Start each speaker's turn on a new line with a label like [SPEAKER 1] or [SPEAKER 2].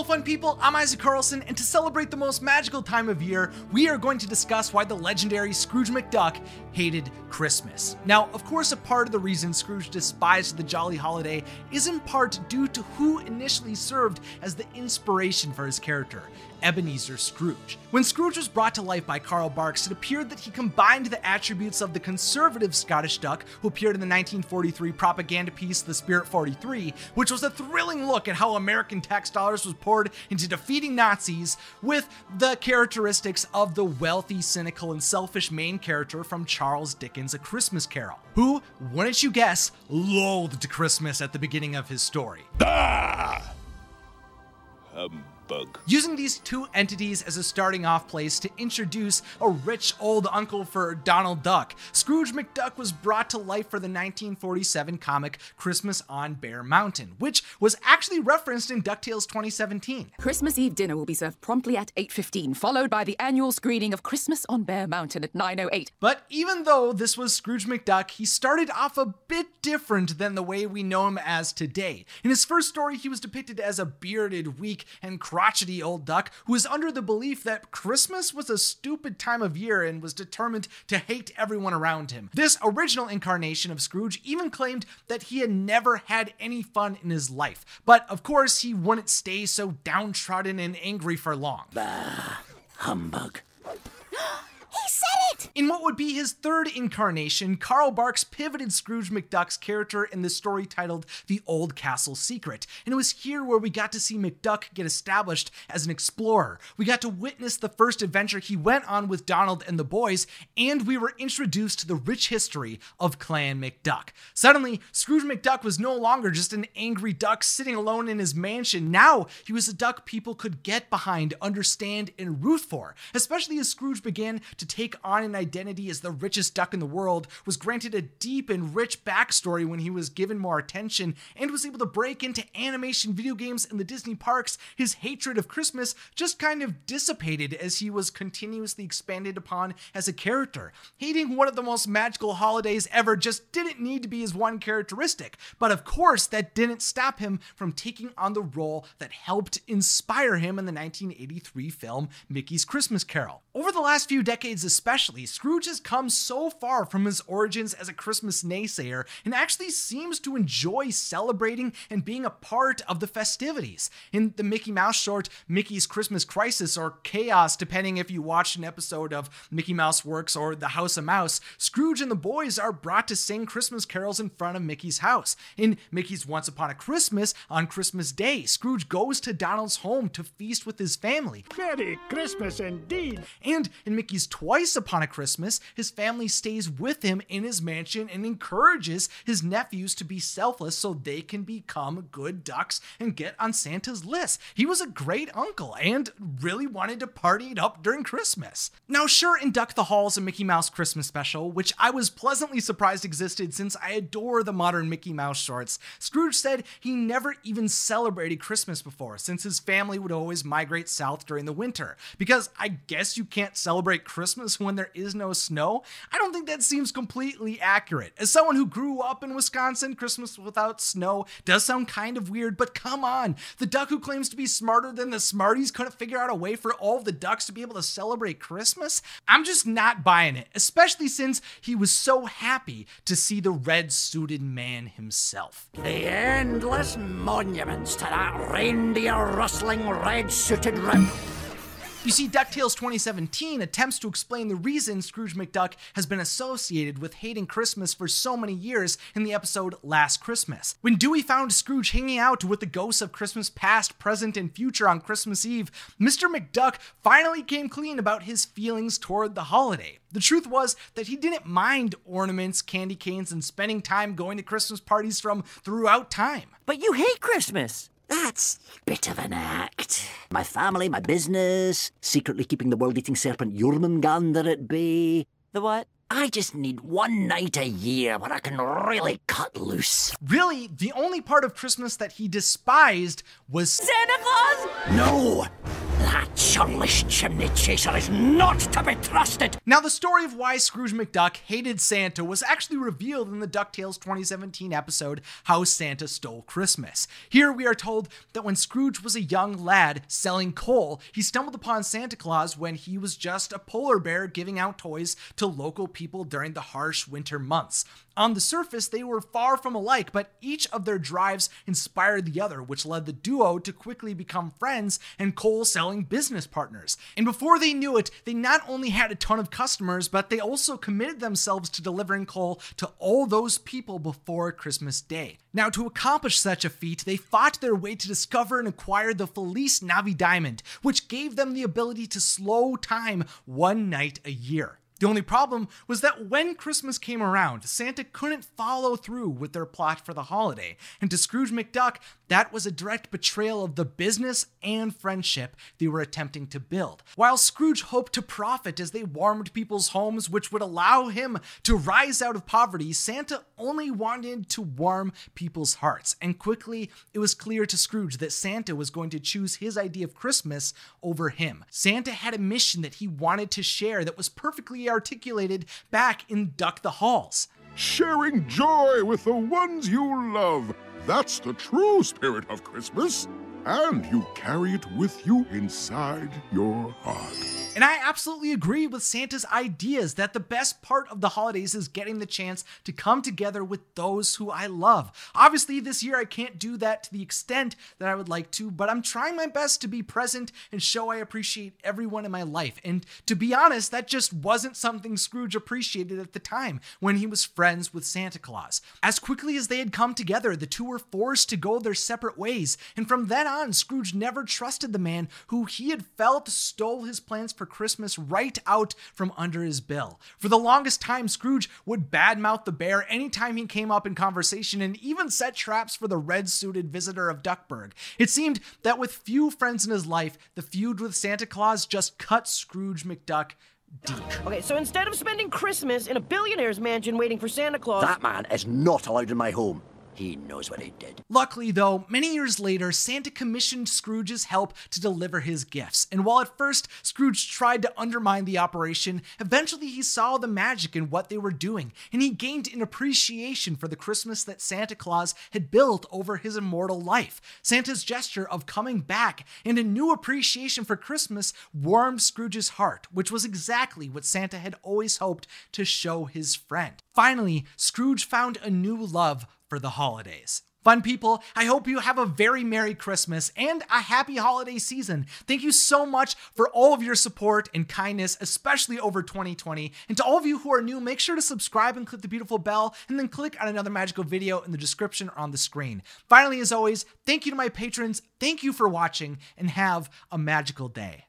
[SPEAKER 1] Hello, fun people. I'm Isaac Carlson, and to celebrate the most magical time of year, we are going to discuss why the legendary Scrooge McDuck hated Christmas. Now, of course, a part of the reason Scrooge despised the jolly holiday is in part due to who initially served as the inspiration for his character. Ebenezer Scrooge. When Scrooge was brought to life by Carl Barks, it appeared that he combined the attributes of the conservative Scottish duck who appeared in the 1943 propaganda piece The Spirit 43, which was a thrilling look at how American tax dollars was into defeating Nazis, with the characteristics of the wealthy, cynical, and selfish main character from Charles Dickens' A Christmas Carol, who, wouldn't you guess, loathed Christmas at the beginning of his story.
[SPEAKER 2] Ah! Um bug.
[SPEAKER 1] Using these two entities as a starting off place to introduce a rich old uncle for Donald Duck, Scrooge McDuck was brought to life for the 1947 comic Christmas on Bear Mountain, which was actually referenced in DuckTales 2017.
[SPEAKER 3] Christmas Eve dinner will be served promptly at 8:15, followed by the annual screening of Christmas on Bear Mountain at 9:08.
[SPEAKER 1] But even though this was Scrooge McDuck, he started off a bit different than the way we know him as today. In his first story, he was depicted as a bearded, weak, and crotchety old duck who was under the belief that Christmas was a stupid time of year and was determined to hate everyone around him. This original incarnation of Scrooge even claimed that he had never had any fun in his life. But of course, he wouldn't stay so downtrodden and angry for long.
[SPEAKER 4] Bah, humbug.
[SPEAKER 1] In what would be his third incarnation, Carl Barks pivoted Scrooge McDuck's character in the story titled The Old Castle Secret. And it was here where we got to see McDuck get established as an explorer. We got to witness the first adventure he went on with Donald and the boys, and we were introduced to the rich history of Clan McDuck. Suddenly, Scrooge McDuck was no longer just an angry duck sitting alone in his mansion. Now, he was a duck people could get behind, understand, and root for, especially as Scrooge began to take on an identity as the richest duck in the world, was granted a deep and rich backstory when he was given more attention, and was able to break into animation video games in the Disney parks, his hatred of Christmas just kind of dissipated as he was continuously expanded upon as a character. Hating one of the most magical holidays ever just didn't need to be his one characteristic, but of course, that didn't stop him from taking on the role that helped inspire him in the 1983 film Mickey's Christmas Carol. Over the last few decades, especially, Scrooge has come so far from his origins as a Christmas naysayer and actually seems to enjoy celebrating and being a part of the festivities. In the Mickey Mouse short, Mickey's Christmas Crisis or Chaos, depending if you watched an episode of Mickey Mouse Works or The House of Mouse, Scrooge and the boys are brought to sing Christmas carols in front of Mickey's house. In Mickey's Once Upon a Christmas, on Christmas Day, Scrooge goes to Donald's home to feast with his family.
[SPEAKER 2] Merry Christmas indeed.
[SPEAKER 1] And in Mickey's Twice Upon a Christmas, his family stays with him in his mansion and encourages his nephews to be selfless so they can become good ducks and get on Santa's list. He was a great uncle and really wanted to party it up during Christmas. Now, sure, in Duck the Halls a Mickey Mouse Christmas special, which I was pleasantly surprised existed since I adore the modern Mickey Mouse shorts, Scrooge said he never even celebrated Christmas before, since his family would always migrate south during the winter. Because I guess you can't celebrate Christmas when there is no snow? I don't think that seems completely accurate. As someone who grew up in Wisconsin, Christmas without snow does sound kind of weird, but come on. The duck who claims to be smarter than the Smarties couldn't figure out a way for all of the ducks to be able to celebrate Christmas? I'm just not buying it, especially since he was so happy to see the red suited man himself.
[SPEAKER 4] The endless monuments to that reindeer rustling red suited rip.
[SPEAKER 1] You see, DuckTales 2017 attempts to explain the reason Scrooge McDuck has been associated with hating Christmas for so many years in the episode Last Christmas. When Dewey found Scrooge hanging out with the ghosts of Christmas past, present, and future on Christmas Eve, Mr. McDuck finally came clean about his feelings toward the holiday. The truth was that he didn't mind ornaments, candy canes, and spending time going to Christmas parties from throughout time.
[SPEAKER 4] But you hate Christmas. That's a bit of an act. My family, my business, secretly keeping the world eating serpent Jormungandr at bay.
[SPEAKER 3] The what?
[SPEAKER 4] I just need one night a year where I can really cut loose.
[SPEAKER 1] Really, the only part of Christmas that he despised was
[SPEAKER 3] Santa Claus?
[SPEAKER 4] No! Churlish chimney chaser is not to be trusted.
[SPEAKER 1] Now, the story of why Scrooge McDuck hated Santa was actually revealed in the DuckTales 2017 episode, How Santa Stole Christmas. Here we are told that when Scrooge was a young lad selling coal, he stumbled upon Santa Claus when he was just a polar bear giving out toys to local people during the harsh winter months. On the surface, they were far from alike, but each of their drives inspired the other, which led the duo to quickly become friends and coal selling business partners. And before they knew it, they not only had a ton of customers, but they also committed themselves to delivering coal to all those people before Christmas Day. Now, to accomplish such a feat, they fought their way to discover and acquire the Feliz Navi Diamond, which gave them the ability to slow time one night a year. The only problem was that when Christmas came around, Santa couldn't follow through with their plot for the holiday. And to Scrooge McDuck, that was a direct betrayal of the business and friendship they were attempting to build. While Scrooge hoped to profit as they warmed people's homes, which would allow him to rise out of poverty, Santa only wanted to warm people's hearts. And quickly, it was clear to Scrooge that Santa was going to choose his idea of Christmas over him. Santa had a mission that he wanted to share that was perfectly articulated back in Duck the Halls.
[SPEAKER 5] Sharing joy with the ones you love. That's the true spirit of Christmas. And you carry it with you inside your heart.
[SPEAKER 1] And I absolutely agree with Santa's ideas that the best part of the holidays is getting the chance to come together with those who I love. Obviously, this year I can't do that to the extent that I would like to, but I'm trying my best to be present and show I appreciate everyone in my life. And to be honest, that just wasn't something Scrooge appreciated at the time when he was friends with Santa Claus. As quickly as they had come together, the two were forced to go their separate ways, and from then on, Scrooge never trusted the man who he had felt stole his plans for Christmas right out from under his bill. For the longest time, Scrooge would badmouth the bear anytime he came up in conversation and even set traps for the red suited visitor of Duckburg. It seemed that with few friends in his life, the feud with Santa Claus just cut Scrooge McDuck deep.
[SPEAKER 6] Okay, so instead of spending Christmas in a billionaire's mansion waiting for Santa Claus.
[SPEAKER 4] That man is not allowed in my home. He knows what he did.
[SPEAKER 1] Luckily, though, many years later, Santa commissioned Scrooge's help to deliver his gifts. And while at first Scrooge tried to undermine the operation, eventually he saw the magic in what they were doing, and he gained an appreciation for the Christmas that Santa Claus had built over his immortal life. Santa's gesture of coming back and a new appreciation for Christmas warmed Scrooge's heart, which was exactly what Santa had always hoped to show his friend. Finally, Scrooge found a new love for the holidays. Fun people, I hope you have a very Merry Christmas and a happy holiday season. Thank you so much for all of your support and kindness, especially over 2020. And to all of you who are new, make sure to subscribe and click the beautiful bell, and then click on another magical video in the description or on the screen. Finally, as always, thank you to my patrons, thank you for watching, and have a magical day.